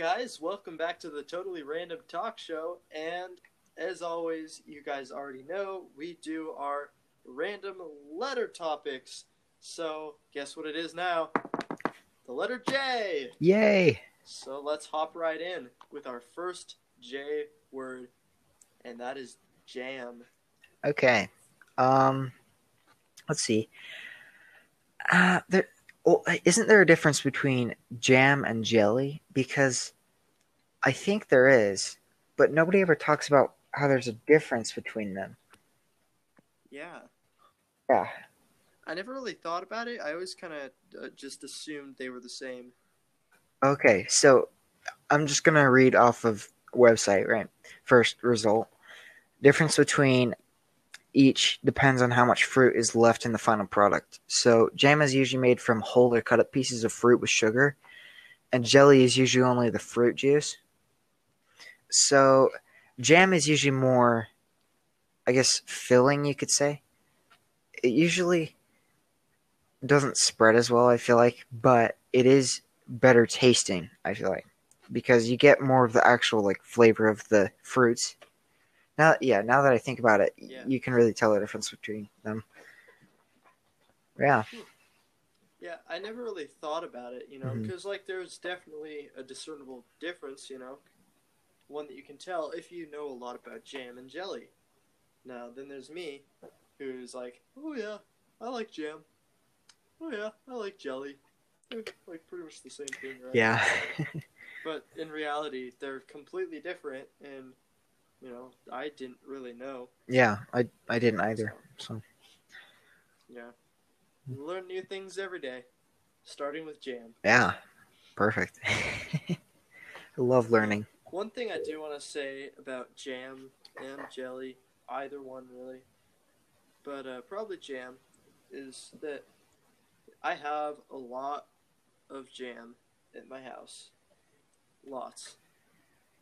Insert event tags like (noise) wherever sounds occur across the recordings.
guys, welcome back to the Totally Random Talk Show. And as always, you guys already know we do our random letter topics. So, guess what it is now? The letter J. Yay! So, let's hop right in with our first J word, and that is jam. Okay. Um, let's see. Uh, there. Well, isn't there a difference between jam and jelly? Because I think there is, but nobody ever talks about how there's a difference between them. Yeah. Yeah. I never really thought about it. I always kind of uh, just assumed they were the same. Okay, so I'm just gonna read off of website, right? First result. Difference between each depends on how much fruit is left in the final product. So jam is usually made from whole or cut up pieces of fruit with sugar, and jelly is usually only the fruit juice. So jam is usually more I guess filling you could say. It usually doesn't spread as well, I feel like, but it is better tasting, I feel like. Because you get more of the actual like flavor of the fruits. Now yeah, now that I think about it, Yeah. you can really tell the difference between them. Yeah. Yeah, I never really thought about it, you know, because like there's definitely a discernible difference, you know, one that you can tell if you know a lot about jam and jelly. Now, then there's me, who's like, oh yeah, I like jam. Oh yeah, I like jelly. Eh, Like pretty much the same thing, right? Yeah. (laughs) But in reality, they're completely different, and you know, I didn't really know. yeah, I I didn't either. So Yeah, You learn new things every day, starting with jam. yeah. Perfect. (laughs) I love learning. One thing I do want to say about jam and jelly, either one really, but uh, probably jam, is that I have a lot of jam at my house. Lots.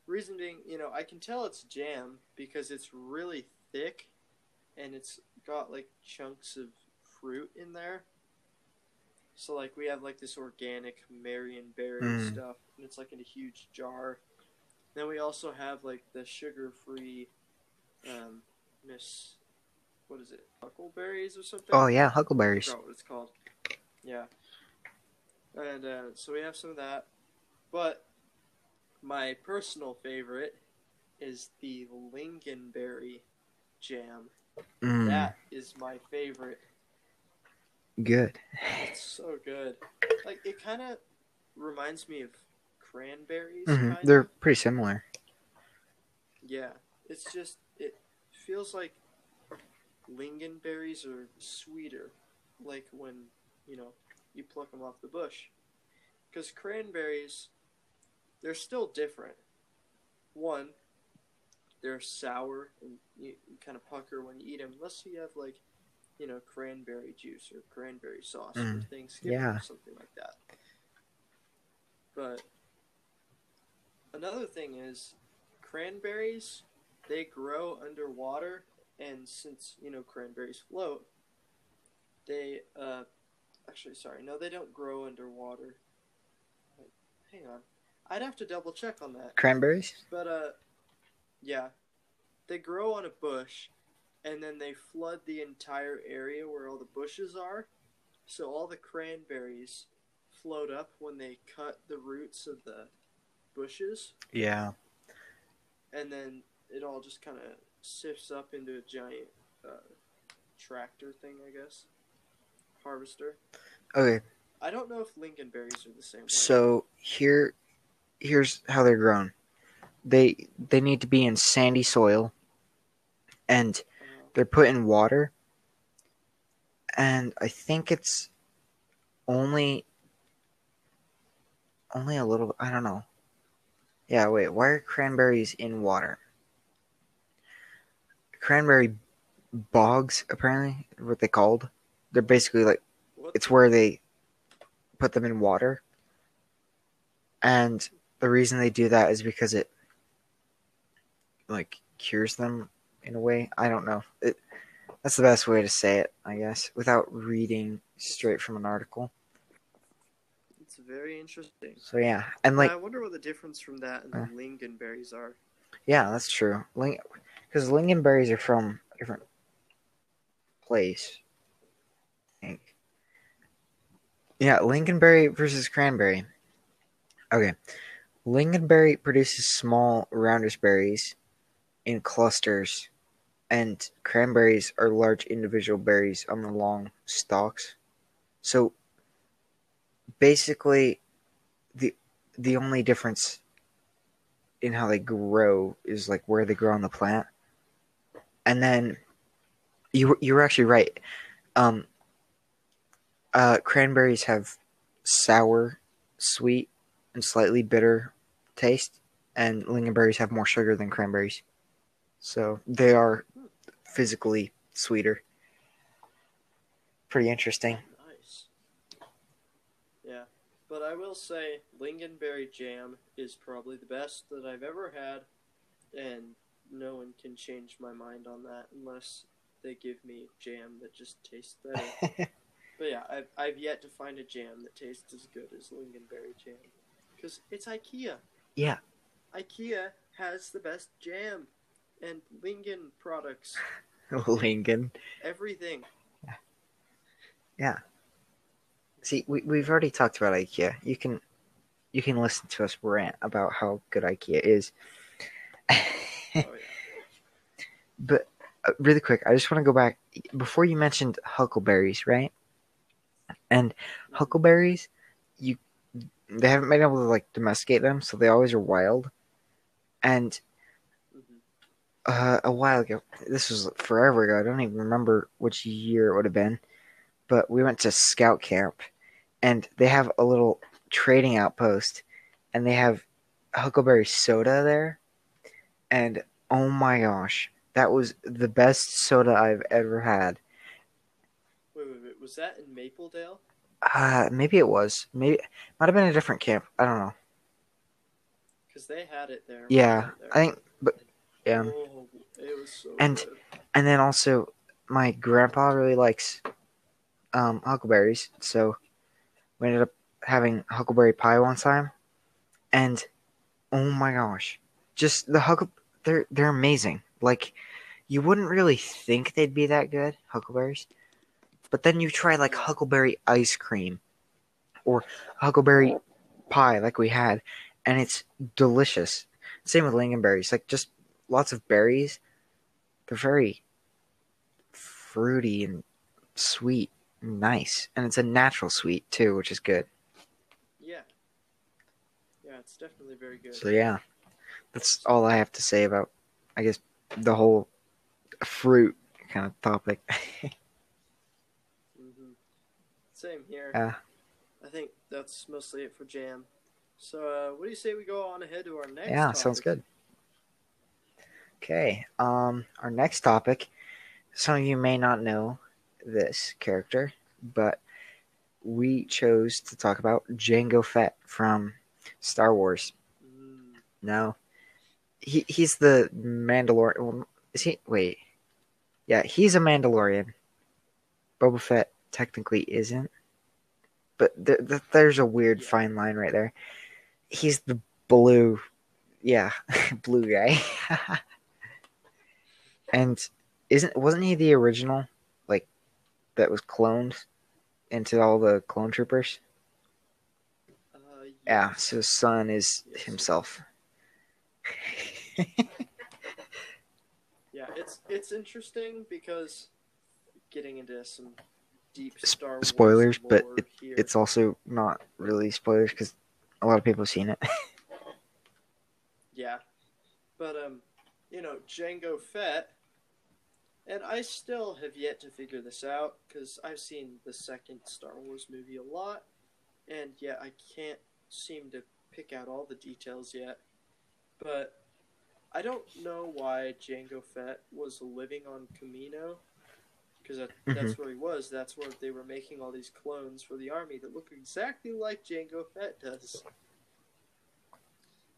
Reason being, you know, I can tell it's jam because it's really thick and it's got like chunks of fruit in there. So like we have like this organic Marion berry Mm. stuff and it's like in a huge jar. Then we also have like the sugar-free, um, Miss, what is it, huckleberries or something? Oh yeah, huckleberries. forgot what it's called. Yeah. And uh, so we have some of that, but my personal favorite is the lingonberry jam. Mm, That is my favorite. good. It's so good. Like it kind of reminds me of cranberries. hmm They're of. pretty similar. Yeah, it's just it feels like lingonberries are sweeter, like when you know you pluck them off the bush. Because cranberries, they're still different. One, they're sour and you, you kind of pucker when you eat them, unless you have like, you know, cranberry juice or cranberry sauce Mm, Thanksgiving yeah. or something like that. But another thing is, cranberries they grow underwater, and since you know cranberries float, they uh, actually sorry, no, they don't grow underwater. Hang on, I'd have to double check on that. Cranberries? But uh, yeah, they grow on a bush, and then they flood the entire area where all the bushes are. So all the cranberries float up when they cut the roots of the bushes, Yeah. and then it all just kind of sifts up into a giant uh, tractor thing, I guess, harvester. Okay. I don't know if lingonberries are the same. way. So here, here's how they're grown. They they need to be in sandy soil, and they're put in water. And I think it's only only a little. I don't know. Yeah. Wait. Why are cranberries in water? Cranberry bogs, apparently, what they called. They're basically like it's where they put them in water. And the reason they do that is because it like cures them in a way. I don't know. It that's the best way to say it, I guess, without reading straight from an article. It's very interesting. So yeah, and like I wonder what the difference from that and Uh. the lingonberries are. yeah, that's true. Ling because lingonberries are from a different place. I think. Yeah, lingonberry versus cranberry. Okay, lingonberry produces small, roundish berries in clusters, and cranberries are large individual berries on the long stalks. So basically, the the only difference in how they grow is like where they grow on the plant. And then you you were actually right. Um, uh, cranberries have sour, sweet, and slightly bitter taste, and lingonberries have more sugar than cranberries. So they are physically sweeter. Pretty interesting. Nice. Yeah, but I will say lingonberry jam is probably the best that I've ever had, and no one can change my mind on that unless they give me jam that just tastes better. (laughs) but yeah, I've, I've yet to find a jam that tastes as good as lingonberry jam, because it's IKEA. Yeah. IKEA has the best jam and Lingon products, (laughs) Lingon. everything. Yeah. See, we we've already talked about IKEA. You can you can listen to us rant about how good IKEA is. Oh (laughs) yeah. But uh, really quick, I just want to go back before you mentioned huckleberries, right? And huckleberries, you they haven't been able to like domesticate them, so they always are wild. And Mhm. uh, a while ago, this was forever ago. I don't even remember which year it would have been, but we went to scout camp, and they have a little trading outpost, and they have huckleberry soda there, and oh my gosh, that was the best soda I've ever had. Wait, wait, wait. Was that in Mapledale? Uh, maybe it was. Maybe might have been a different camp. I don't know. Because they had it there. Yeah, there. I think, but yeah. Oh, it was so And- good. And then also, my grandpa really likes um, huckleberries, so we ended up having huckleberry pie one time, and oh my gosh, just the huckle they're they're amazing. Like you wouldn't really think they'd be that good, huckleberries, but then you try like huckleberry ice cream or huckleberry pie, like we had, and it's delicious. Same with lingonberries, like just lots of berries. They're very fruity and sweet, and nice, and it's a natural sweet too, which is good. Yeah. Yeah, it's definitely very good. So yeah, that's all I have to say about, I guess, the whole fruit kind of topic. (laughs) Same here. Yeah. I think that's mostly it for jam. So, uh, what do you say we go on ahead to our next? yeah, sounds good. Okay, um, our next topic. Some of you may not know this character, but we chose to talk about Jango Fett from Star Wars. Mm, No, he he's the Mandalorian. Well, is he? Wait, yeah, he's a Mandalorian. Boba Fett technically isn't, but th- th- there's a weird fine line right there. He's the blue, yeah, (laughs) blue guy. (laughs) and isn't wasn't he the original, like that was cloned into all the clone troopers? uh, Yeah, yes. so son is himself. (laughs) Yeah, it's it's interesting because getting into some deep Star Wars spoilers, but here. it's also not really spoilers because a lot of people have seen it. (laughs) Yeah, but um, you know, Jango Fett, and I still have yet to figure this out because I've seen the second Star Wars movie a lot, and yet I can't seem to pick out all the details yet. But I don't know why Jango Fett was living on Kamino, because that, that's where he was. That's where they were making all these clones for the army that look exactly like Jango Fett does.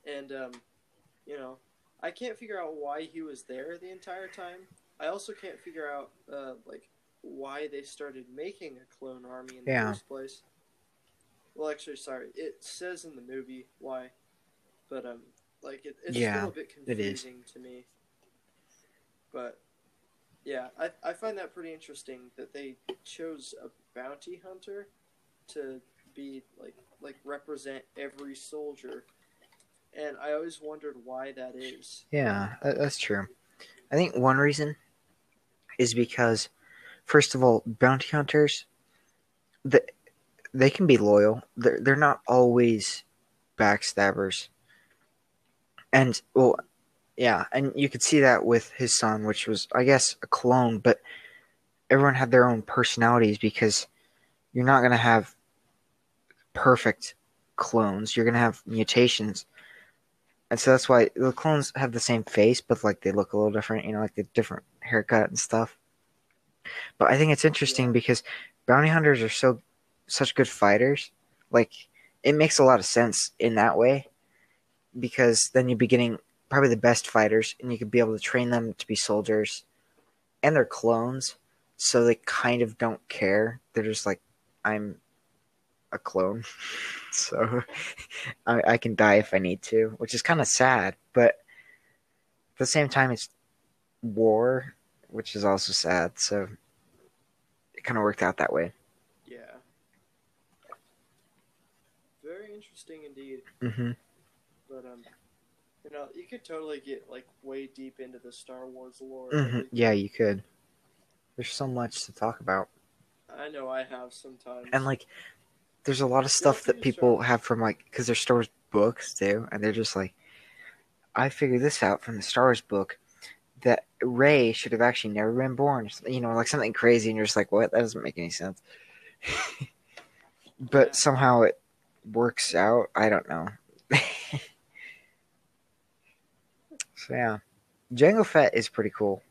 And um, you know, I can't figure out why he was there the entire time. I also can't figure out uh, like why they started making a clone army in the Yeah. first place. Well, actually, sorry. It says in the movie why, but um, like it, it's Yeah, still a bit confusing to me. But yeah, I I find that pretty interesting that they chose a bounty hunter to be like like represent every soldier, and I always wondered why that is. Yeah, that, that's true. I think one reason is because, first of all, bounty hunters, the, they can be loyal. They're they're not always backstabbers. And well, yeah, and you could see that with his son, which was, I guess, a clone, but everyone had their own personalities because you're not gonna have perfect clones. You're gonna have mutations. And so that's why the clones have the same face, but like they look a little different, you know, like a different haircut and stuff. But I think it's interesting because bounty hunters are so such good fighters. Like it makes a lot of sense in that way because then you'd be getting probably the best fighters and you could be able to train them to be soldiers and they're clones so they kind of don't care they're just like i'm a clone (laughs) so (laughs) I, I can die if i need to which is kind of sad but at the same time it's war which is also sad so it kind of worked out that way Yeah. Very interesting indeed. hmm But um, you know, you could totally get like way deep into the Star Wars lore. and hmm everything. yeah you could there's so much to talk about I know I have sometimes. and like there's a lot of stuff that people have from like because they're Star Wars books too, and they're just like, I figured this out from the Star Wars book that Rey should have actually never been born. You know, like something crazy, and you're just like, what? That doesn't make any sense. (laughs) but Yeah. somehow it works out. I don't know. so yeah, Jango Fett is pretty cool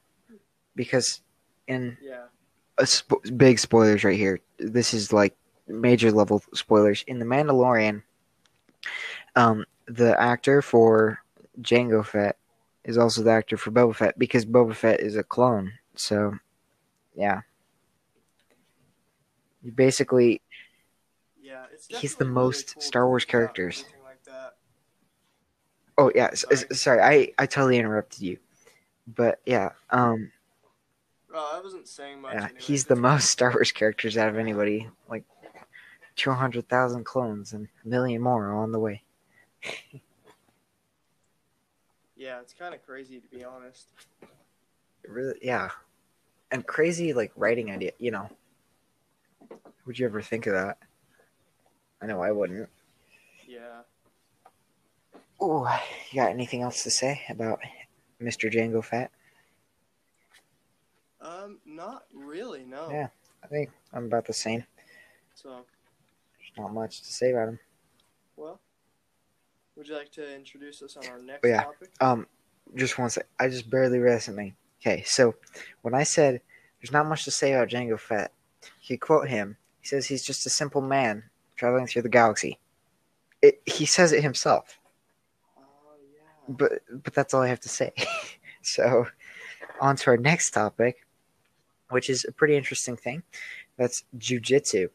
because in yeah, sp- big spoilers right here. This is like major level spoilers. In The Mandalorian, um, the actor for Jango Fett is also the actor for Boba Fett because Boba Fett is a clone. So, yeah. You basically, yeah. It's He's the really most cool Star Wars characters. everything Like that. Oh yeah, Sorry. sorry, I I totally interrupted you, but yeah, um, Oh, I wasn't saying much. yeah, anyway. he's the most (laughs) Star Wars characters out of anybody. Like two hundred thousand clones and a million more are on the way. (laughs) Yeah, it's kind of crazy to be honest. It really, yeah, and crazy like writing idea. You know, would you ever think of that? I know I wouldn't. Yeah. Oh, you got anything else to say about Mr. Jango Fett? Um, not really. No. Yeah. I think I'm about the same. So, There's not much to say about him. well, would you like to introduce us on our next Yeah. topic? Um, just one sec. I just barely read something. Okay, so when I said there's not much to say about Jango Fett, you quote him. He says he's just a simple man traveling through the galaxy. It, he says it himself. But but that's all I have to say. (laughs) so, on to our next topic, which is a pretty interesting thing. That's jujitsu.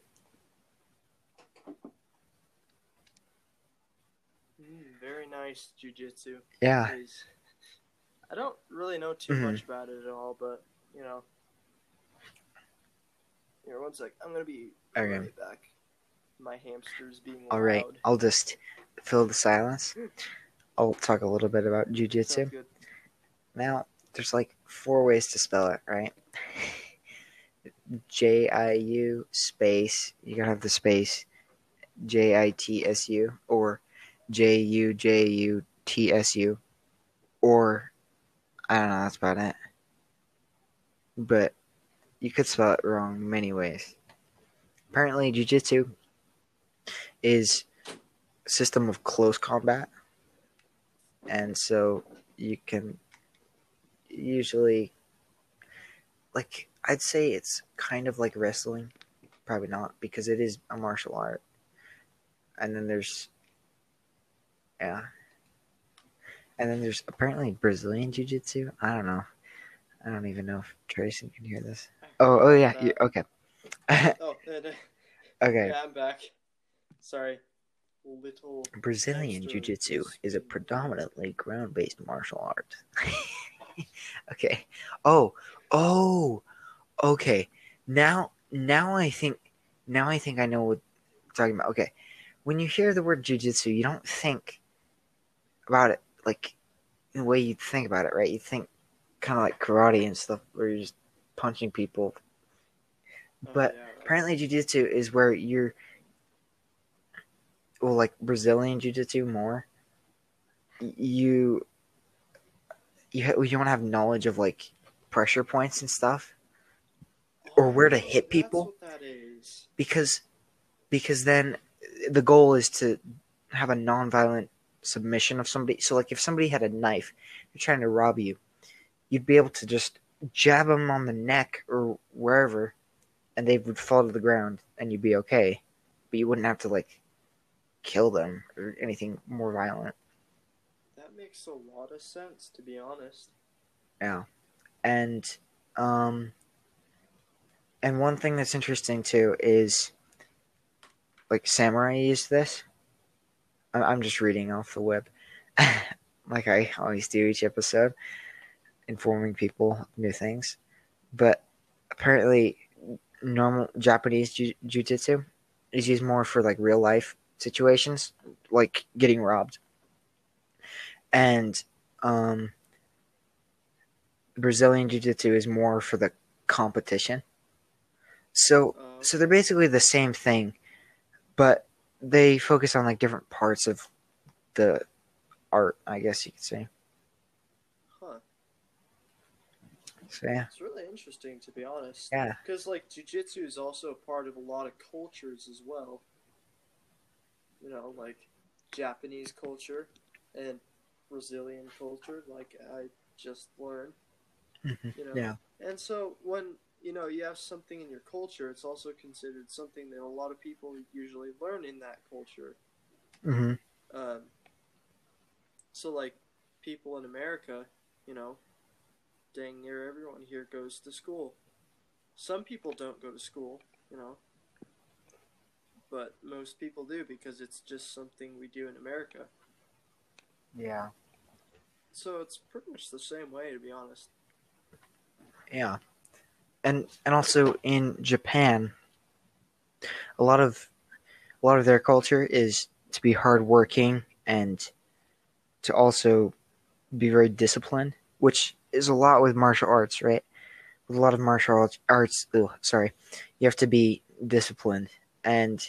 Mm, very nice jujitsu. Yeah, Is- I don't really know too Mhm. much about it at all, but you know. Here, one sec. I'm gonna be Okay. right back. My hamster's being all right. loud. I'll just fill the silence. (laughs) I'll talk a little bit about jujitsu. Now, there's like four ways to spell it, right? (laughs) J I U space. You gotta have the space. J I T S U or J U J U T S U or I don't know. That's about it. But you could spell it wrong many ways. Apparently, jujitsu is system of close combat, and so you can usually like I'd say it's kind of like wrestling. Probably not because it is a martial art. And then there's yeah. And then there's apparently Brazilian jiu-jitsu. I don't know. I don't even know if Tracy can hear this. Oh, oh yeah. You, okay. Oh, (laughs) okay. yeah, I'm back. Sorry, little. Brazilian Jiu Jitsu is a predominantly ground based martial art. (laughs) okay. Oh, oh, okay. Now, now I think, now I think I know what you're talking about. Okay. When you hear the word Jiu Jitsu, you don't think about it like the way you think about it, right? You think kind of like karate and stuff where you're just punching people. Oh, But yeah, right. apparently jiu-jitsu is where you're well like brazilian jiu-jitsu more you you, you want to have knowledge of like pressure points and stuff or where to hit people. That's what that is. because because then the goal is to have a non-violent submission of somebody so like if somebody had a knife they're trying to rob you you'd be able to just jab them on the neck or wherever and they would fall to the ground and you'd be okay but you wouldn't have to like kill them or anything more violent That makes a lot of sense, to be honest. Yeah. And um and one thing that's interesting too is like samurai used this. I'm just reading off the web, (laughs) like I always do each episode, informing people new things. But apparently, normal Japanese ju- jujitsu is used more for like real life situations, like getting robbed. And um, Brazilian Jiu Jitsu is more for the competition. So so they're basically the same thing, but they focus on like different parts of the art, I guess you could say. huh. So yeah. It's really interesting, to be honest. Yeah. Because, like, jujitsu is also a part of a lot of cultures as well. You know, like Japanese culture and Brazilian culture, like I just learned. Mhm. You know? Yeah. And so when you know you have something in your culture, it's also considered something that a lot of people usually learn in that culture. hmm Um, so like people in America, you know, dang near everyone here goes to school. Some people don't go to school, you know, but most people do because it's just something we do in America. Yeah. So it's pretty much the same way, to be honest. Yeah. And and also in Japan, a lot of a lot of their culture is to be hardworking and to also be very disciplined, which is a lot with martial arts, right? With a lot of martial arts, arts ugh, sorry, you have to be disciplined, and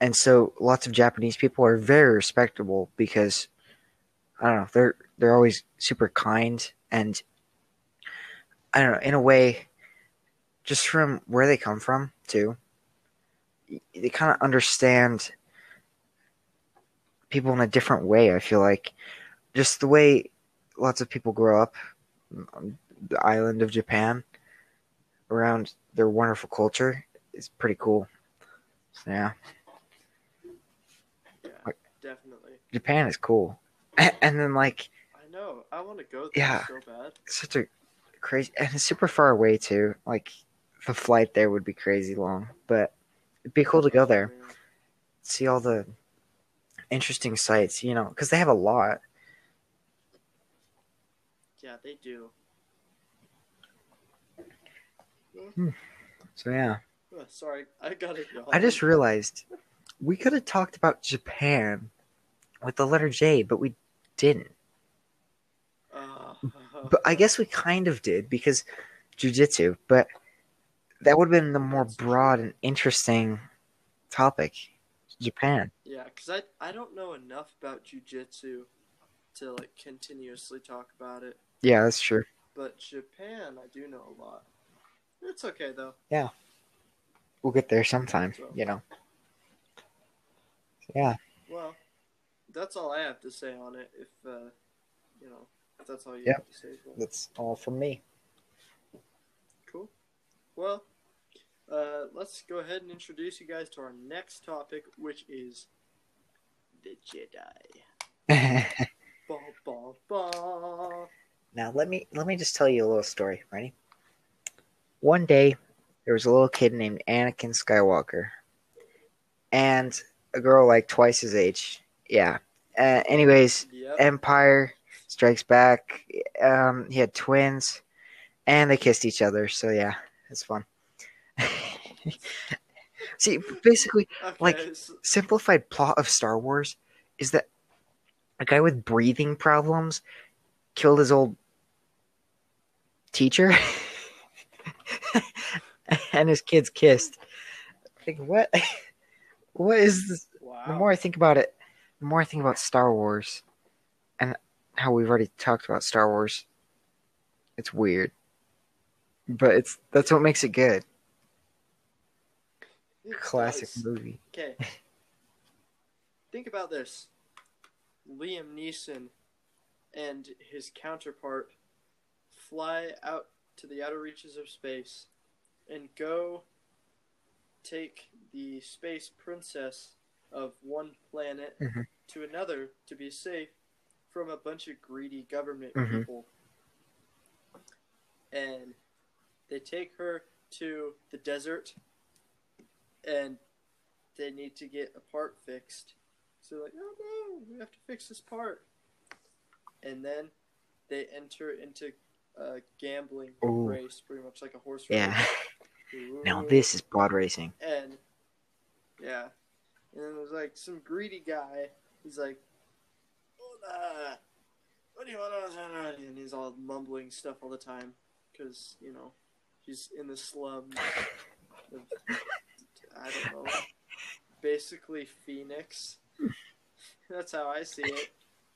and so lots of Japanese people are very respectable because I don't know they're they're always super kind and I don't know, in a way, just from where they come from, too, they kind of understand people in a different way, I feel like. Just the way lots of people grow up on the island of Japan around their wonderful culture is pretty cool. So, yeah, Like- definitely. Japan is cool. And then, like, I know. I want to go there Yeah. so bad. such a crazy and it's super far away too. Like the flight there would be crazy long, but it'd be cool to go there, see all the interesting sights, you know, because they have a lot. Yeah, they do. Hmm. So yeah, sorry, I got it. I just realized we could have talked about Japan with the letter J, but we didn't. Uh, But I guess we kind of did because jujitsu, but that would have been the more broad and interesting topic. Japan. Yeah, because I, I don't know enough about jujitsu to like continuously talk about it. Yeah, that's true. But Japan, I do know a lot. It's okay though. Yeah, we'll get there sometime, So- you know. Yeah. Well, that's all I have to say on it. If uh, you know, if that's all you Yep. have to say. Well, That's all from me. cool. Well, uh, let's go ahead and introduce you guys to our next topic, which is the Jedi. (laughs) Ba, ba, ba. now let me let me just tell you a little story. Ready? One day, there was a little kid named Anakin Skywalker, and a girl like twice his age. Yeah. Uh, anyways, Yep. Empire Strikes Back. Um, he had twins, and they kissed each other. So yeah, it's fun. (laughs) See, basically, okay, like- simplified plot of Star Wars is that a guy with breathing problems killed his old teacher, (laughs) and his kids kissed. Like what? (laughs) What is this? wow. The more I think about it, the more I think about Star Wars and how we've already talked about Star Wars. It's weird, but it's that's what makes it good. Classic movie. Okay. (laughs) Think about this. Liam Neeson and his counterpart fly out to the outer reaches of space and go take the space princess of one planet Mhm. to another to be safe from a bunch of greedy government Mhm. people. And they take her to the desert and they need to get a part fixed. So they're like, oh no, we have to fix this part. And then they enter into a gambling Ooh. race, pretty much like a horse Yeah. race. (laughs) Now this is pod racing. And yeah, and then there's like some greedy guy. He's like, Hola, what do you want? And he's all mumbling stuff all the time because you know he's in the slums. Of, I don't know. Basically, Phoenix. That's how I see it.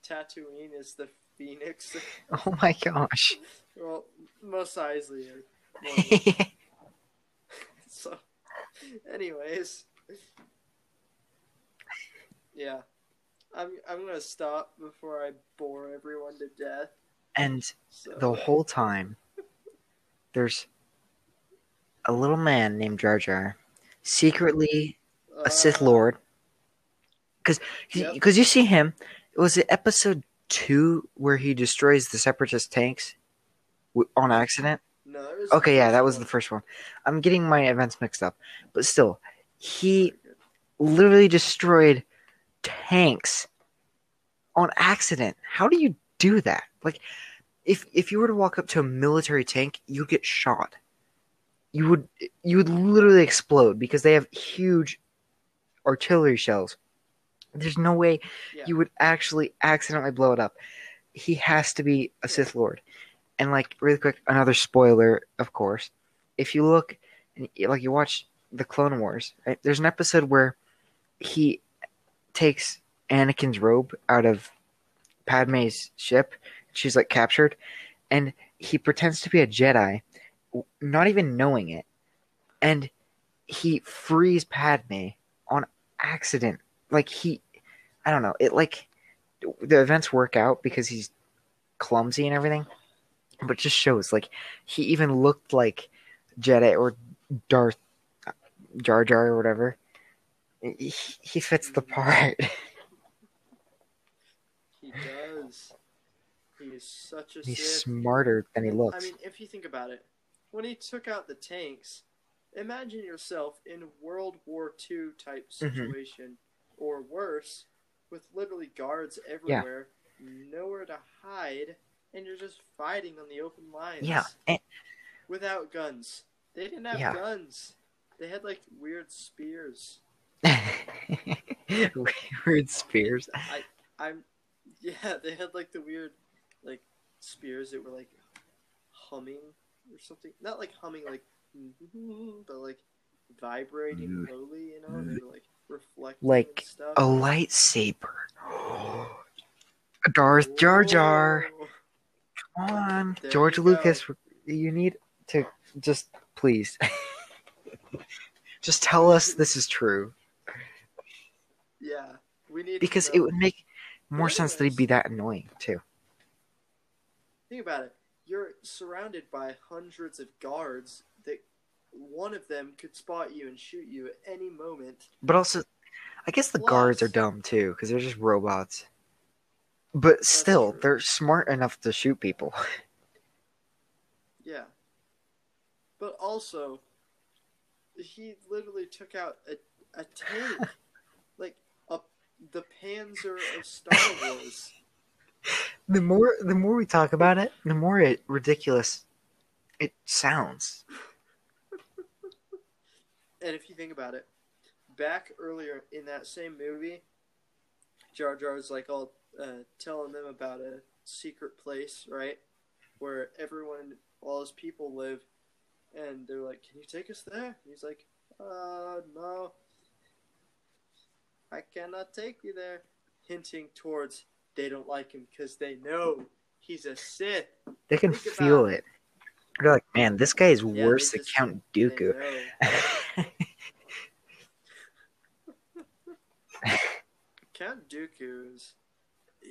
Tatooine is the Phoenix. Oh my gosh. well, Mos Eisley. Are more of the so, anyways, yeah, I'm I'm gonna stop before I bore everyone to death. and So the whole time, there's a little man named Jar Jar, secretly a Sith uh, Lord. Because Yep. because you see him, it was it episode two where he destroys the Separatist tanks on accident? No, that was the Okay, yeah, that was one. the first one. I'm getting my events mixed up, but still, he literally destroyed tanks on accident. How do you do that? Like, if if you were to walk up to a military tank, you'd get shot. You would you would literally explode because they have huge artillery shells. There's no way Yeah. you would actually accidentally blow it up. He has to be a Sith Lord. And like really quick, another spoiler, of course. If you look, like you watch the Clone Wars, right? There's an episode where he takes Anakin's robe out of Padme's ship. She's like captured, and he pretends to be a Jedi, not even knowing it, and he frees Padme on accident. Like he, I don't know. It like the events work out because he's clumsy and everything, but just shows like he even looked like Jedi or Darth Jar Jar or whatever. He, he fits the part. (laughs) He does. He is such a He's Sith. smarter than he looks. I mean, if you think about it, when he took out the tanks, imagine yourself in World War II type Mhm. situation, or worse, with literally guards everywhere, nowhere to hide, and you're just fighting on the open lines. Yeah, and- Without guns. They didn't have Yeah. guns. They had like weird spears. (laughs) Weird spears. I, I'm, yeah, they had like the weird like spears that were like humming or something. Not like humming like (laughs) but like vibrating mm. slowly, you know, they were like reflecting Like and stuff. A lightsaber. (gasps) Darth Jar Jar. Come on, There George you go. Lucas. You need to just please, (laughs) just tell us this is true Yeah. We need because it would make more sense that he'd be that annoying too. Think about it. You're surrounded by hundreds of guards that one of them could spot you and shoot you at any moment. But also, I guess the guards are dumb too because they're just robots. But still, true. they're smart enough to shoot people. (laughs) Yeah. But also, he literally took out a, a tank, (laughs) like the Panzer of Star Wars. (laughs) The more the more we talk about it, the more it ridiculous it sounds. And if you think about it, back earlier in that same movie, Jar Jar was like all uh, telling them about a secret place, right, where everyone, all his people live, and they're like, "Can you take us there?" And he's like, "Uh, no, I cannot take you there," hinting towards they don't like him because they know he's a Sith. They can Think feel it. They're like, man, this guy is Yeah, worse than Count Dooku. (laughs) Count Dooku is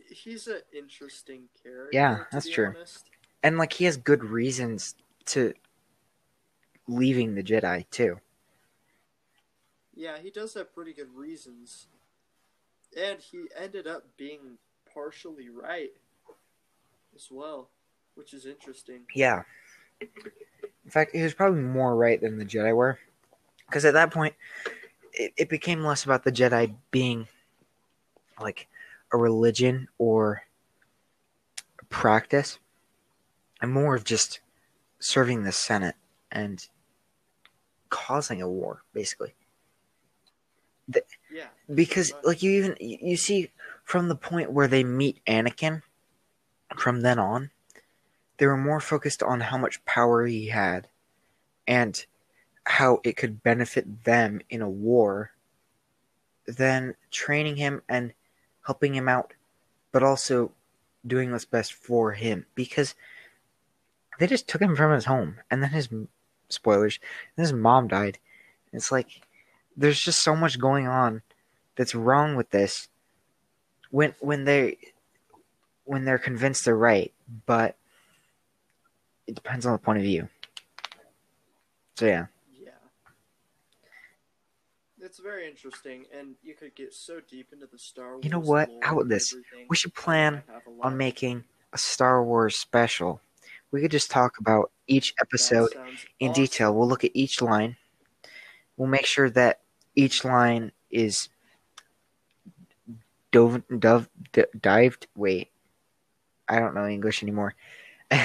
he's an interesting character. Yeah, that's true. honest. and like he has good reasons to leaving the Jedi too. Yeah, he does have pretty good reasons, and he ended up being partially right as well, which is interesting. Yeah. In fact, he was probably more right than the Jedi were. Because at that point, it, it became less about the Jedi being like a religion or a practice, and more of just serving the Senate and causing a war, basically. Yeah, Because, Right. like, you even you you see from the point where they meet Anakin, from then on, they were more focused on how much power he had and how it could benefit them in a war than training him and helping him out, but also doing what's best for him. Because they just took him from his home, and then his spoilers, and his mom died. It's like there's just so much going on that's wrong with this when when they when they're convinced they're right, but it depends on the point of view. So yeah, yeah. It's very interesting, and you could get so deep into the Star Wars. You know what? How about this? we should plan I have a lot. on making a Star Wars special. We could just talk about each episode in awesome. detail. We'll look at each line. We'll make sure that each line is dove, dove, d- dived. Wait, I don't know English anymore. (laughs)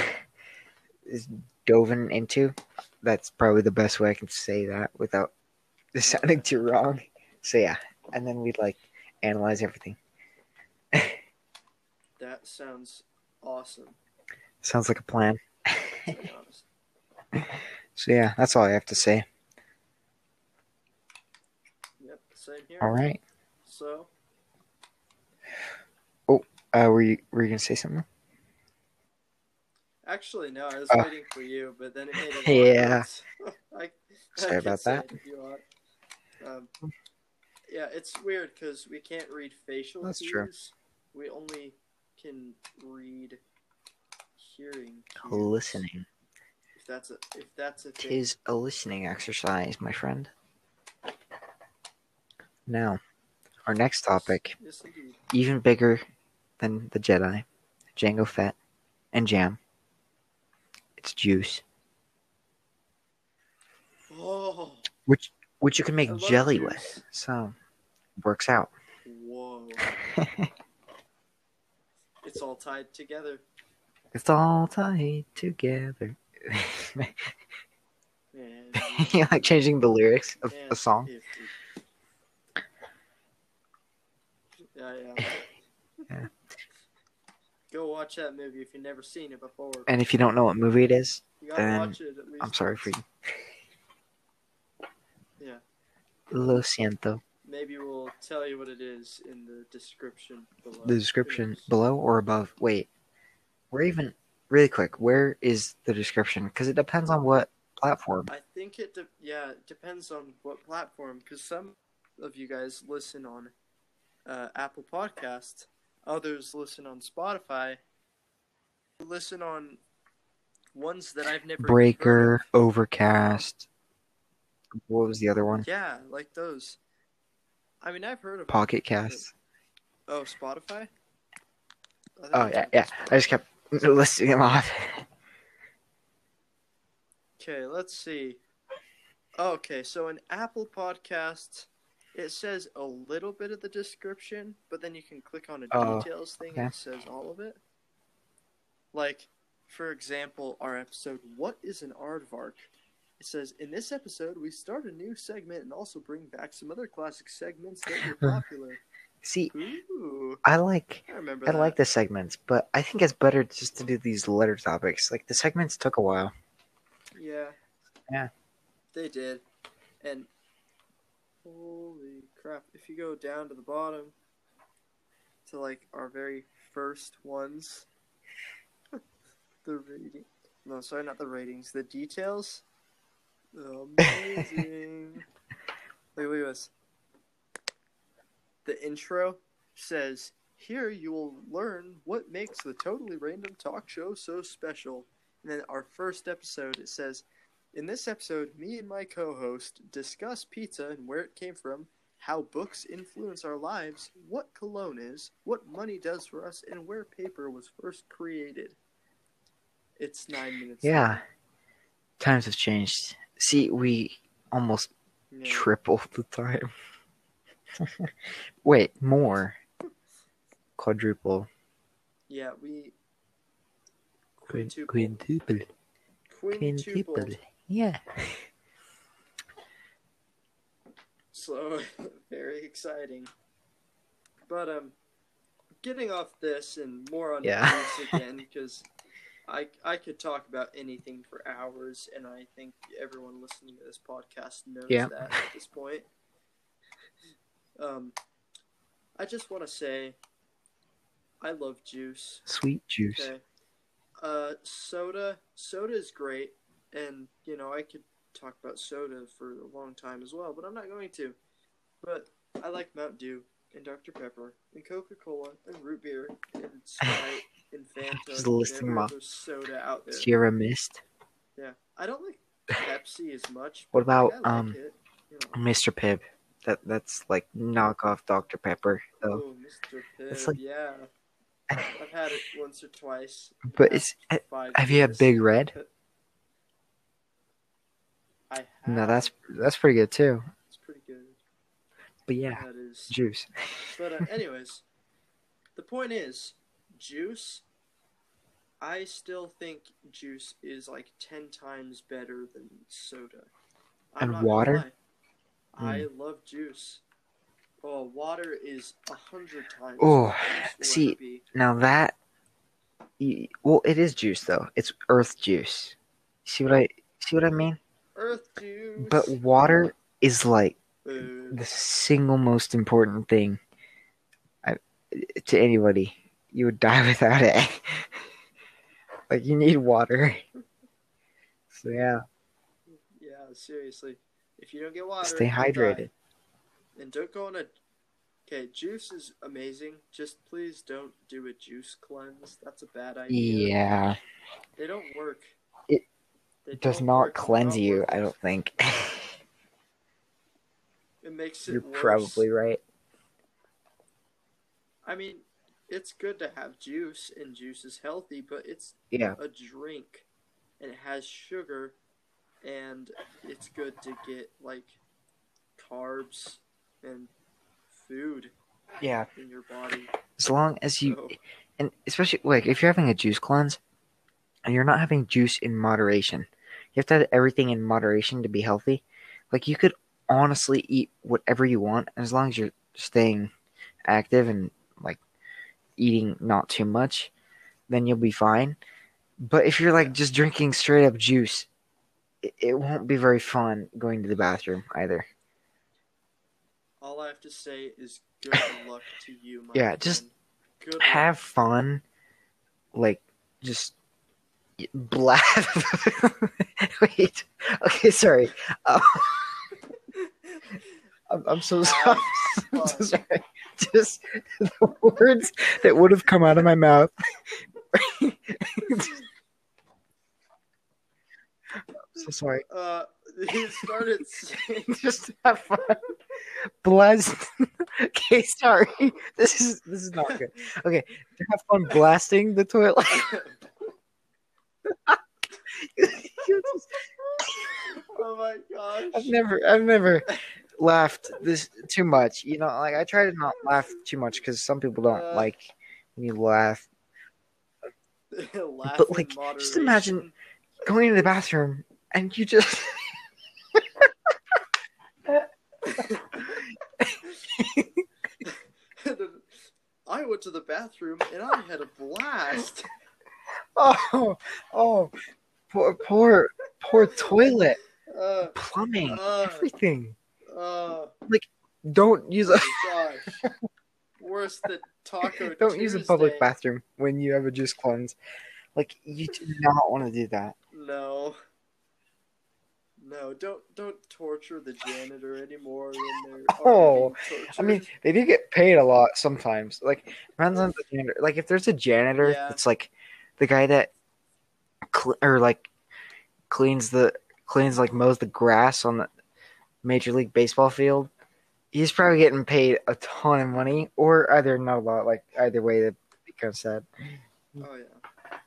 is doven into. That's probably the best way I can say that without (laughs) sounding too wrong. So yeah, and then we'd like analyze everything. (laughs) That sounds awesome. Sounds like a plan. To be honest. So yeah, that's all I have to say. Yep, same here. All right. So, Uh, were you were you gonna say something? actually, no, I was Oh. waiting for you, but then it made Yeah. (laughs) I, I Sorry can about that. it if you want. Um, yeah, it's weird because we can't read facial That's cues. true. We only can read hearing cues. Listening. If that's a if that's a thing. Tis a listening exercise, my friend. Now, our next topic, Yes, even bigger than the Jedi, Jango Fett, and Jam. It's juice, Oh, which which you can make jelly juice. with. So, works out. whoa! it's all tied together. It's all tied together. (laughs) (laughs) You like changing the lyrics of a song? 50. Yeah, yeah. (laughs) Yeah. Go watch that movie if you've never seen it before. And if you don't know what movie it is, then it. I'm sorry for you. (laughs) Yeah. Lo siento. Maybe we'll tell you what it is in the description below. The description below or above? Wait, where even? Really quick, where is the description? Because it depends on what platform. I think it. De- yeah, it depends on what platform. Because some of you guys listen on uh, Apple Podcasts, others listen on Spotify, listen on ones that I've never Breaker, Overcast. What was the other one? Yeah, like those. I mean, I've heard of. Pocket Cast. Oh, Spotify. Oh yeah, yeah. Spotify. I just kept (laughs) listing them off. Okay, let's see. Okay, so an Apple Podcast, it says a little bit of the description, but then you can click on a Oh, details thing okay. and it says all of it. Like, for example, our episode "What is an Aardvark?" It says in this episode we start a new segment and also bring back some other classic segments that were (laughs) popular. See, Ooh, I like I. I like the segments, but I think it's better just to do these letter topics. Like the segments took a while. Yeah. Yeah. They did. And holy crap, if you go down to the bottom to like our very first ones (laughs) the rating no, sorry, not the ratings, the details. Amazing. Look at this. The intro says, Here you will learn what makes the totally random talk show so special. And then our first episode, it says, In this episode, me and my co host discuss pizza and where it came from, how books influence our lives, what cologne is, what money does for us, and where paper was first created. It's nine minutes. Yeah. Times have changed. See, we almost long. Yeah. triple the time. (laughs) Wait, more. Quadruple. Yeah, we. Quin- Quintuple. Quintuple. Quintuple. Quintuple. Yeah. (laughs) So (laughs) very exciting. But um, getting off this and more on Yeah. juice (laughs) again because I I could talk about anything for hours, and I think everyone listening to this podcast knows Yeah. that at this point. Um, I just want to say, I love juice. Sweet juice. Okay. Uh, soda. Soda is great, and you know I could talk about soda for a long time as well, but I'm not going to. But I like Mountain Dew and Dr Pepper and Coca Cola and root beer and Sprite (laughs) and Fanta. Just and listing them off. soda out there. Sierra Mist. Yeah, I don't like Pepsi as much. What about, like um, it, you know. Mr. Pibb. That that's like knockoff Dr. Pepper though. Oh, Mr. Pibb, It's like- yeah. I've had it once or twice. But it's five have you had. Big Red? I have. No, that's that's pretty good too. It's pretty good. But yeah, That is. juice. (laughs) But uh, anyways, the point is, juice. I still think juice is like ten times better than soda. And not gonna water? lie. I love juice. Oh, water is a hundred times. Oh, what juice will see. Now that, well, it is juice though. It's Earth juice. See what I see what I mean? Earth juice. But water is like Boo. the single most important thing I, to anybody. You would die (laughs) without it. like you need water. (laughs) So yeah, Yeah, seriously. If you don't get water, stay hydrated. And don't go on a. Okay, juice is amazing. Just please don't do a juice cleanse. That's a bad idea. Yeah, They don't work. It does not cleanse you. I don't think. It makes (laughs) it You're worse. probably right. I mean, it's good to have juice, and juice is healthy, but it's Yeah, a drink, and it has sugar, and it's good to get like carbs and food yeah. in your body. As long as you So, and especially like if you're having a juice cleanse and you're not having juice in moderation you have to have everything in moderation to be healthy like you could honestly eat whatever you want as long as you're staying active and like eating not too much then you'll be fine but if you're like just drinking straight up juice it, it won't be very fun going to the bathroom either all I have to say is good (laughs) luck to you, my Yeah, friend. just good luck. have fun like just blast (laughs) wait. Okay sorry. Um, I'm, I'm so sorry I'm so sorry. Just the words that would have come out of my mouth. I'm so sorry. Uh, he started saying, (laughs) just have fun. Blast. Okay sorry. This is this is not good. Okay. Have fun blasting the toilet (laughs) (laughs) "Oh my gosh!" I've never, I've never, laughed this too much. You know, like I try to not laugh too much because some people don't Uh, like when you laugh. Laugh But, like, just imagine- Going to the bathroom and you just (laughs) (laughs) I went to the bathroom and I had a blast. Oh oh poor poor poor toilet Uh, plumbing uh, everything. uh, Don't use a gosh. Worse than Taco (laughs) don't use a public bathroom when you have a juice cleanse. Like you do not want to do that. No. No, don't don't torture the janitor anymore (laughs) Oh, I mean, they do get paid a lot sometimes. Like depends on the janitor. Like if there's a janitor Yeah. that's like the guy that cl- or like cleans the cleans like mows the grass on the major league baseball field, he's probably getting paid a ton of money, or either not a lot. Like either way, that becomes sad. Oh yeah.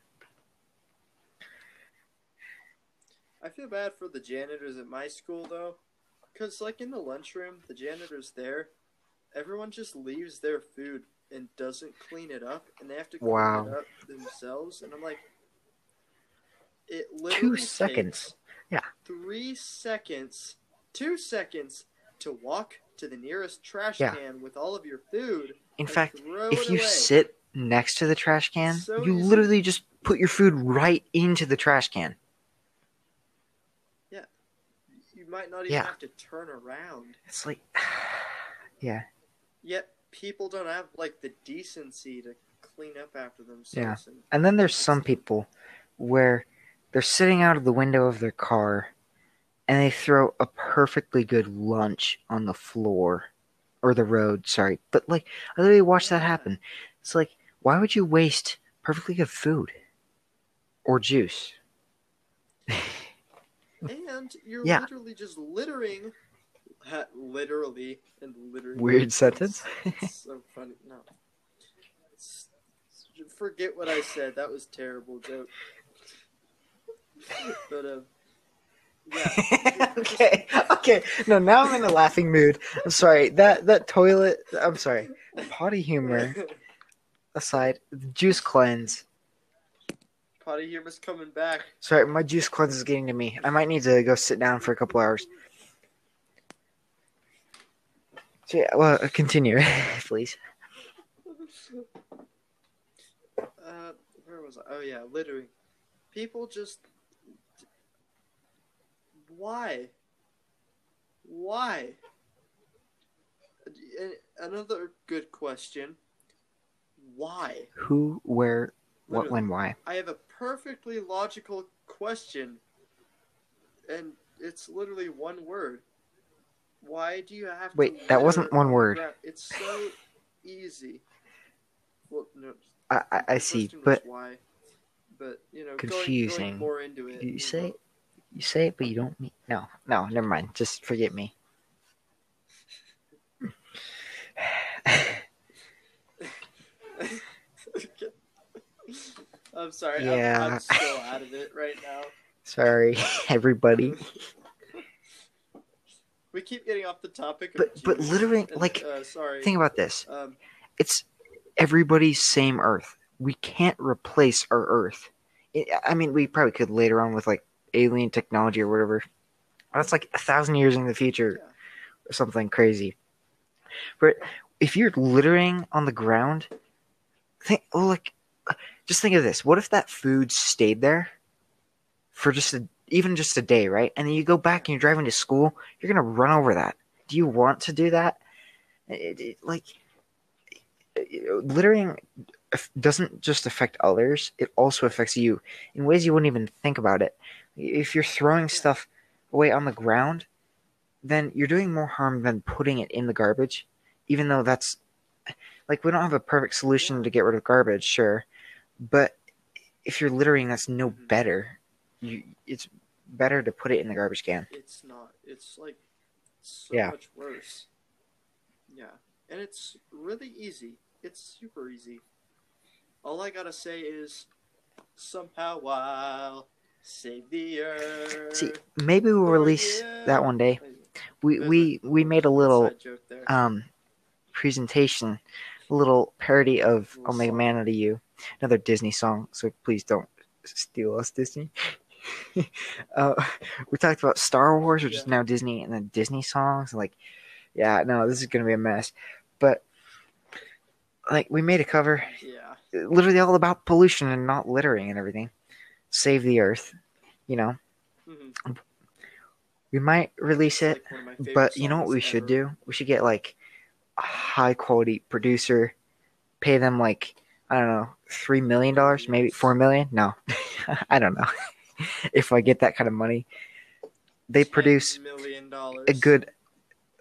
I feel bad for the janitors at my school though, cause like in the lunchroom, the janitor's there. Everyone just leaves their food and doesn't clean it up, and they have to clean Wow. it up themselves. And I'm like, it literally Two seconds. Yeah. three seconds, two seconds to walk to the nearest trash Yeah. can with all of your food. In fact, if you away. sit next to the trash can, So you easy. literally just put your food right into the trash can. Yeah, you might not even Yeah. have to turn around. It's like, (sighs) yeah. Yet people don't have like the decency to clean up after themselves. Yeah. And, And then there's some people where they're sitting out of the window of their car and they throw a perfectly good lunch on the floor or the road, sorry. But like I literally watched that happen. It's like why would you waste perfectly good food or juice? (laughs) and you're Yeah. literally just littering. Literally and littering. Weird sentence. It's so funny. No. It's- forget what I said. That was a terrible joke. but um, yeah. (laughs) okay, okay. No, now I'm in a laughing mood. I'm sorry. That that toilet. I'm sorry. Potty humor aside, juice cleanse. Potty humor's coming back. Sorry, my juice cleanse is getting to me. I might need to go sit down for a couple hours. So yeah, well, uh, continue, (laughs) please. Uh, where was I? Oh yeah, littering. People just. Why? Why? Another good question. Why? Who, where, what, Literally. when, why? I have a perfectly logical question, and it's literally one word. Why do you have to? Wait, that wasn't one word. It's so easy. Well, no. I, I, I see, but why, but you know, Confusing. Going, going more into it. you you say know. you say it, but you don't mean. No, no, never mind. Just forget me. (laughs) I'm sorry. Yeah. I'm, I'm still out of it right now. (laughs) Sorry, everybody. (laughs) We keep getting off the topic. Of But but literally, and, like, uh, sorry. think about this. um, It's everybody's same Earth. We can't replace our Earth. I I mean, we probably could later on with like alien technology or whatever. That's like a thousand years in the future, Yeah. or something crazy. But if you're littering on the ground, think oh, like just think of this. What if that food stayed there for just a, even just a day, right? And then you go back and you're driving to school, you're gonna run over that. Do you want to do that? It, it- like littering doesn't just affect others; it also affects you in ways you wouldn't even think about it. If you're throwing stuff away on the ground, then you're doing more harm than putting it in the garbage. Even though that's like we don't have a perfect solution to get rid of garbage, sure, but if you're littering, that's no Mhm. better. You, it's better to put it in the garbage can. it's not. It's like so Yeah. much worse. Yeah, and it's really easy. It's super easy. All I gotta say is, somehow I'll save the earth. See, maybe we'll release you. that one day. we we we made a little Inside joke there. um presentation, a little parody of Little "I'll Make a song. Man Out of You," another Disney song. So please don't steal us, Disney. (laughs) uh, we talked about Star Wars, which is now Disney, and then Disney songs. Like, yeah, no, this is gonna be a mess. But like, we made a cover, yeah. literally all about pollution and not littering and everything. Save the Earth, you know. Mhm. We might release it. like one of my favorite But you know what we should do? We should get like a high quality producer, pay them like I don't know, three million dollars, maybe four million. No, (laughs) I don't know. (laughs) if I get that kind of money, they produce a good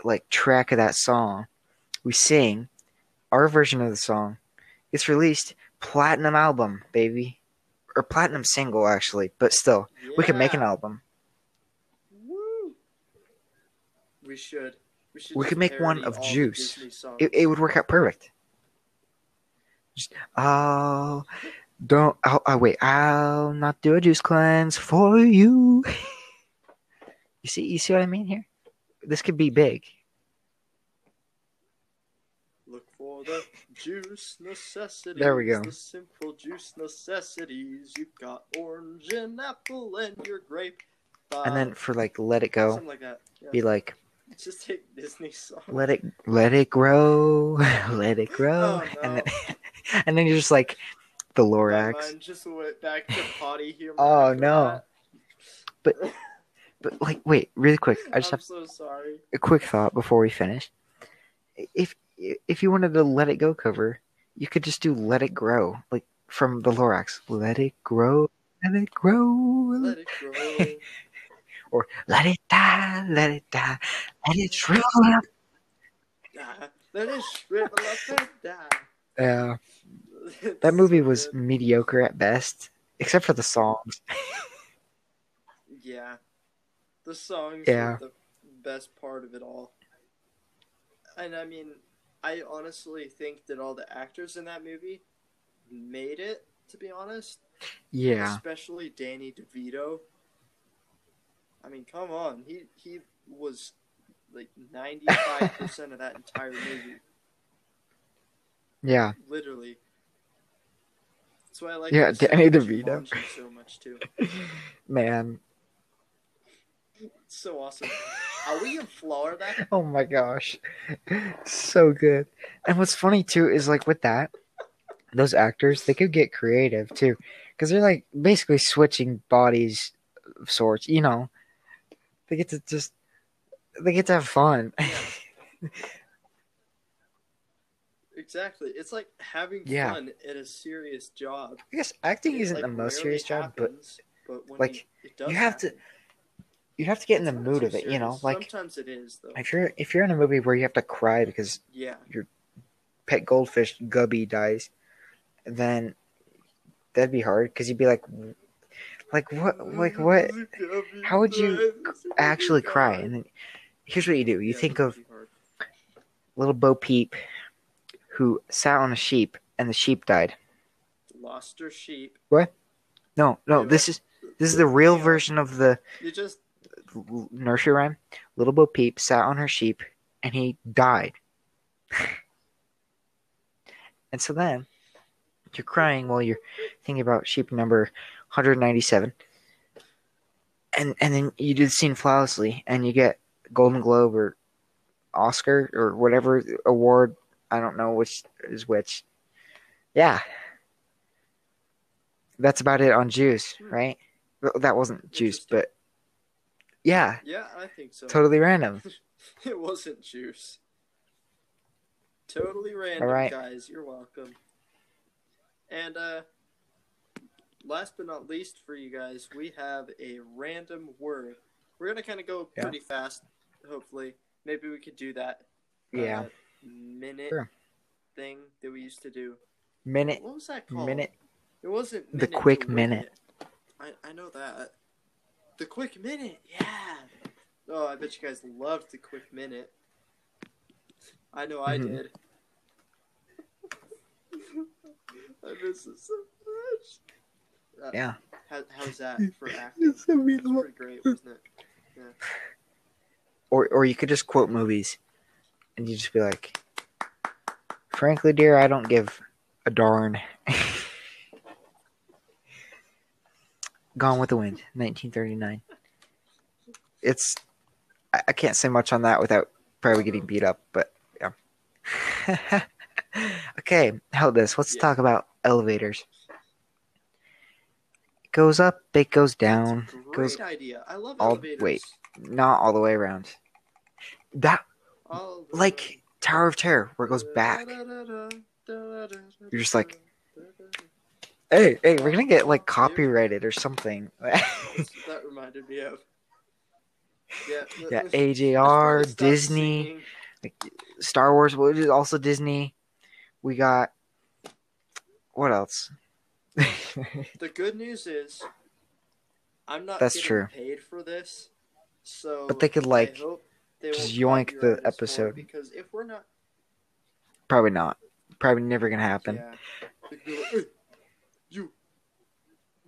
like track of that song. We sing our version of the song. It's released platinum album, baby, or platinum single actually, but still, we can make an album. Woo. We should. We should. We could make one of Juice. It, it would work out perfect. Just, oh, don't. Oh, oh, wait. I'll not do a juice cleanse for you. (laughs) you see, you see what I mean here? This could be big. Look for the juice necessities. There we go. The simple juice necessities. You've got orange and apple and your grape. And then for like, let it go. something like that. Yeah. Be like, (laughs) Just take Disney songs. let it, let it grow, (laughs) let it grow, Oh, and then, and then you're just like the Lorax. just went back to potty humor. Oh, no. that. But, but like, wait, really quick. I just I'm have so sorry. a quick thought before we finish. If if you wanted to let it go cover, you could just do let it grow, like from the Lorax. Let it grow, let it grow, Let it grow. (laughs) or let it die, let it die, let it shrivel up. Let it shrivel up and die. Yeah, (laughs) that movie was mediocre at best, except for the songs. (laughs) Yeah. The songs Yeah. were the best part of it all. And I mean, I honestly think that all the actors in that movie made it, to be honest. Yeah, Especially Danny DeVito. I mean, come on. He he was like 95% of that entire movie. (laughs) yeah, Literally. That's why I like Yeah, Danny second DeVito. So much too. (laughs) man. It's so awesome. Are we in Florida? (laughs) Oh my gosh. So good. And what's funny too is like with that, those actors, they could get creative too. Because they're like basically switching bodies of sorts, you know. They get to just they get to have fun. (laughs) Exactly. It's like having Yeah. fun at a serious job. I guess acting It, isn't like, the most serious job, but happens, but when like, you, it does you have to- you have to get in the mood of it, you know? Like sometimes it is though. if you're if you're in a movie where you have to cry because Yeah. Your pet goldfish Gubby dies, then that'd be hard because you'd be like like what like what How would you actually cry? And then here's what you do: you Yeah, think of would be hard. little Bo Peep, who sat on a sheep and the sheep died. lost her sheep. What? No, no, this is this is the real version of the You just nursery rhyme. Little Bo Peep sat on her sheep and he died. (laughs) and so then you're crying while you're thinking about sheep number 197. And and then you do the scene flawlessly and you get Golden Globe or Oscar or whatever award. I don't know which is which. Yeah. That's about it on Juice, right? Well, that wasn't Juice, but yeah, yeah, I think so. totally random. (laughs) It wasn't juice. Totally random, All right. guys. You're welcome. And uh last but not least for you guys, we have a random word. We're gonna kind of go Yeah. pretty fast. Hopefully, maybe we could do that. Yeah. uh, minute Sure. thing that we used to do. Minute, What was that called? minute. It wasn't The minute quick minute. I I know that. The quick minute, yeah. Oh, I bet you guys loved the quick minute. I know I Mhm. did. (laughs) I miss it so much. Uh, Yeah. How, how's that (laughs) for acting? It's Pretty great, wasn't it? (sighs) or or you could just quote movies, and you just be like, "Frankly, dear, I don't give a darn." (laughs) Gone with the Wind, 1939. It's I, I can't say much on that without probably getting beat up, but yeah. (laughs) okay, how about this? Let's Yeah. talk about elevators. It goes up, it goes down, Great goes idea. I love all- elevators. wait. not all the way around. That like Tower of Terror, where it goes back. You're just like, Hey, hey, we're gonna get like copyrighted or something. (laughs) that reminded me of. Yeah, yeah, let's- let's probably AJR, Disney, singing. Star Wars, which is also Disney. We got what else? (laughs) The good news is, I'm not That's getting true. paid for this, so. But they could, like, just yoink the copyright us for it, episode. because if we're not, Probably not. Probably never gonna happen. yeah, like, you,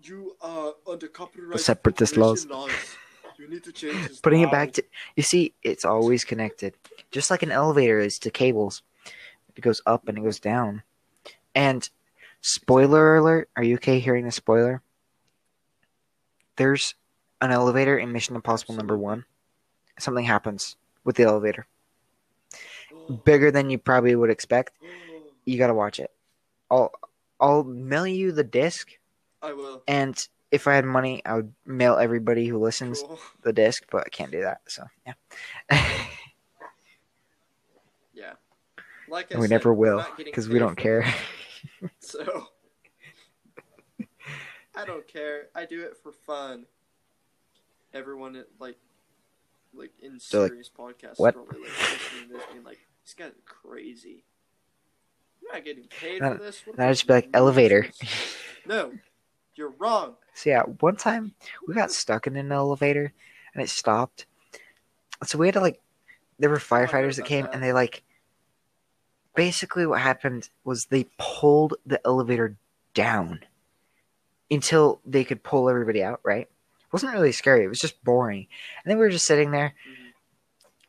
you uh, are under copyright separatist laws. You need to change. Putting it back to you see, it's always connected. Just like an elevator is to cables. It goes up and it goes down. And spoiler alert, are you okay hearing the spoiler? There's an elevator in Mission Impossible number one. Something happens with the elevator. Bigger than you probably would expect. You gotta watch it. I'll I'll mail you the disc I will. and if I had money I would mail everybody who listens Cool. the disc, but I can't do that. So yeah, (laughs) Yeah. Like we said, never will because we don't care. (laughs) So I don't care. I do it for fun. Everyone like like in They're like, serious podcasts "What?" probably like listening to this being like, this guy's crazy. I'm not getting paid No, for this. What I just be like elevator. No, you're wrong. So yeah, one time we got stuck in an elevator and it stopped. So we had to like there were firefighters that came that. and they like basically what happened was they pulled the elevator down until they could pull everybody out, right? Wasn't really scary, it was just boring. And then we were just sitting there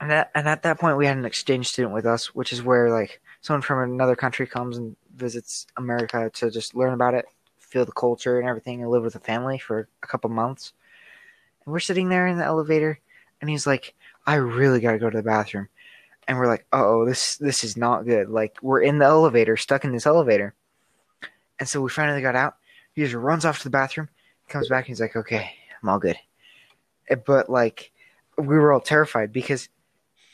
and at, and at that point we had an exchange student with us, which is where like someone from another country comes and visits America to just learn about it, feel the culture and everything, and live with a family for a couple months. And we're sitting there in the elevator, and he's like, "I really got to go to the bathroom," and we're like, "Oh, this this is not good." Like we're in the elevator, stuck in this elevator, and so we finally got out. He just runs off to the bathroom, comes back, and he's like, "Okay, I'm all good." Eh, But like, we were all terrified because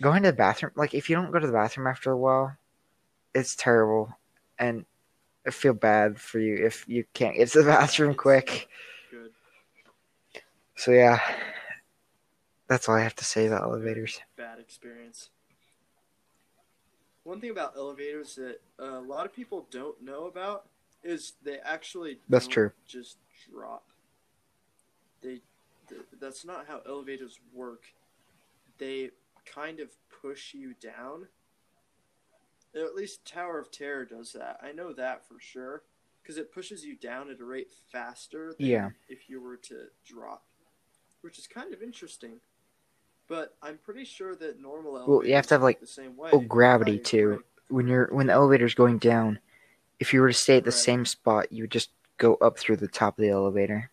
going to the bathroom, like if you don't go to the bathroom after a while, it's terrible, and I feel bad for you if you can't get to the (laughs) bathroom quick. Good. So yeah, that's all I have to say about elevators. bad experience. One thing about elevators that uh, a lot of people don't know about is they actually That's true. Just drop. They, th- that's not how elevators work. They kind of push you down. At least Tower of Terror does that. I know that for sure because it pushes you down at a rate faster than Yeah. if you were to drop, which is kind of interesting. But I'm pretty sure that normal elevators Well, you have to have, like, the same oh, way. oh, gravity, Right, too. right. When you're when the elevator's going down, if you were to stay at the Right. same spot, you would just go up through the top of the elevator.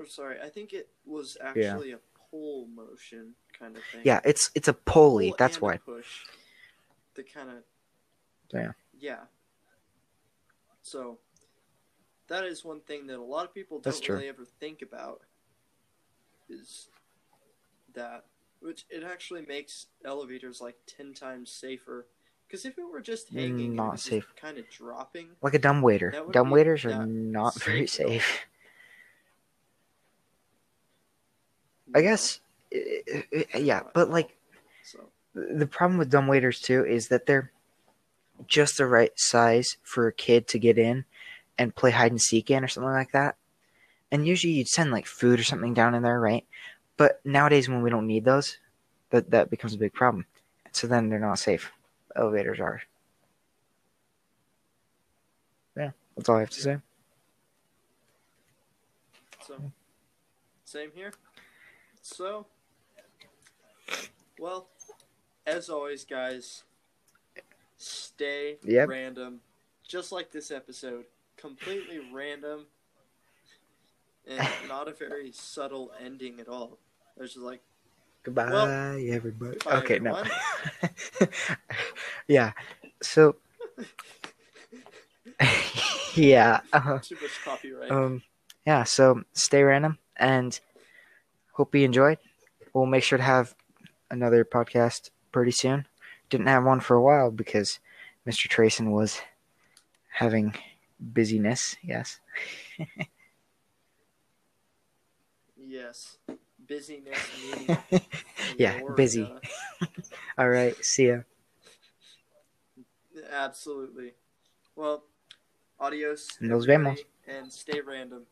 Or sorry, I think it was actually a pull motion kind of thing. Yeah, it's it's a pulley. Pull That's why. push. The kind of Yeah. yeah. So that is one thing that a lot of people don't really ever think about. Is that which it actually makes elevators like ten times safer. Because if it were just hanging, Not safe. kind of dropping. Like a dumb waiter. Dumb waiters are not very safe all. safe. I guess. eh, eh, Yeah, but like the problem with dumb waiters too is that they're just the right size for a kid to get in and play hide and seek in or something like that. And usually you'd send like food or something down in there, right? But nowadays when we don't need those, that that becomes a big problem. So then they're not safe. Elevators are. Yeah, that's all I have to say. So, same here. So, well, as always, guys, stay Yep. random, just like this episode, completely random, and (laughs) not a very subtle ending at all. There's just like, Goodbye, everybody. goodbye, okay, everyone. no. (laughs) yeah. So. (laughs) yeah. Uh, too much copyright. um. Yeah. So stay random and hope you enjoyed. We'll make sure to have another podcast pretty soon. Didn't have one for a while because Mr. Trayson was having busyness. Yes. (laughs) yes, busyness. (laughs) Yeah, busy. (laughs) All right. See ya. absolutely. Well, adios. Nos vemos. And stay random.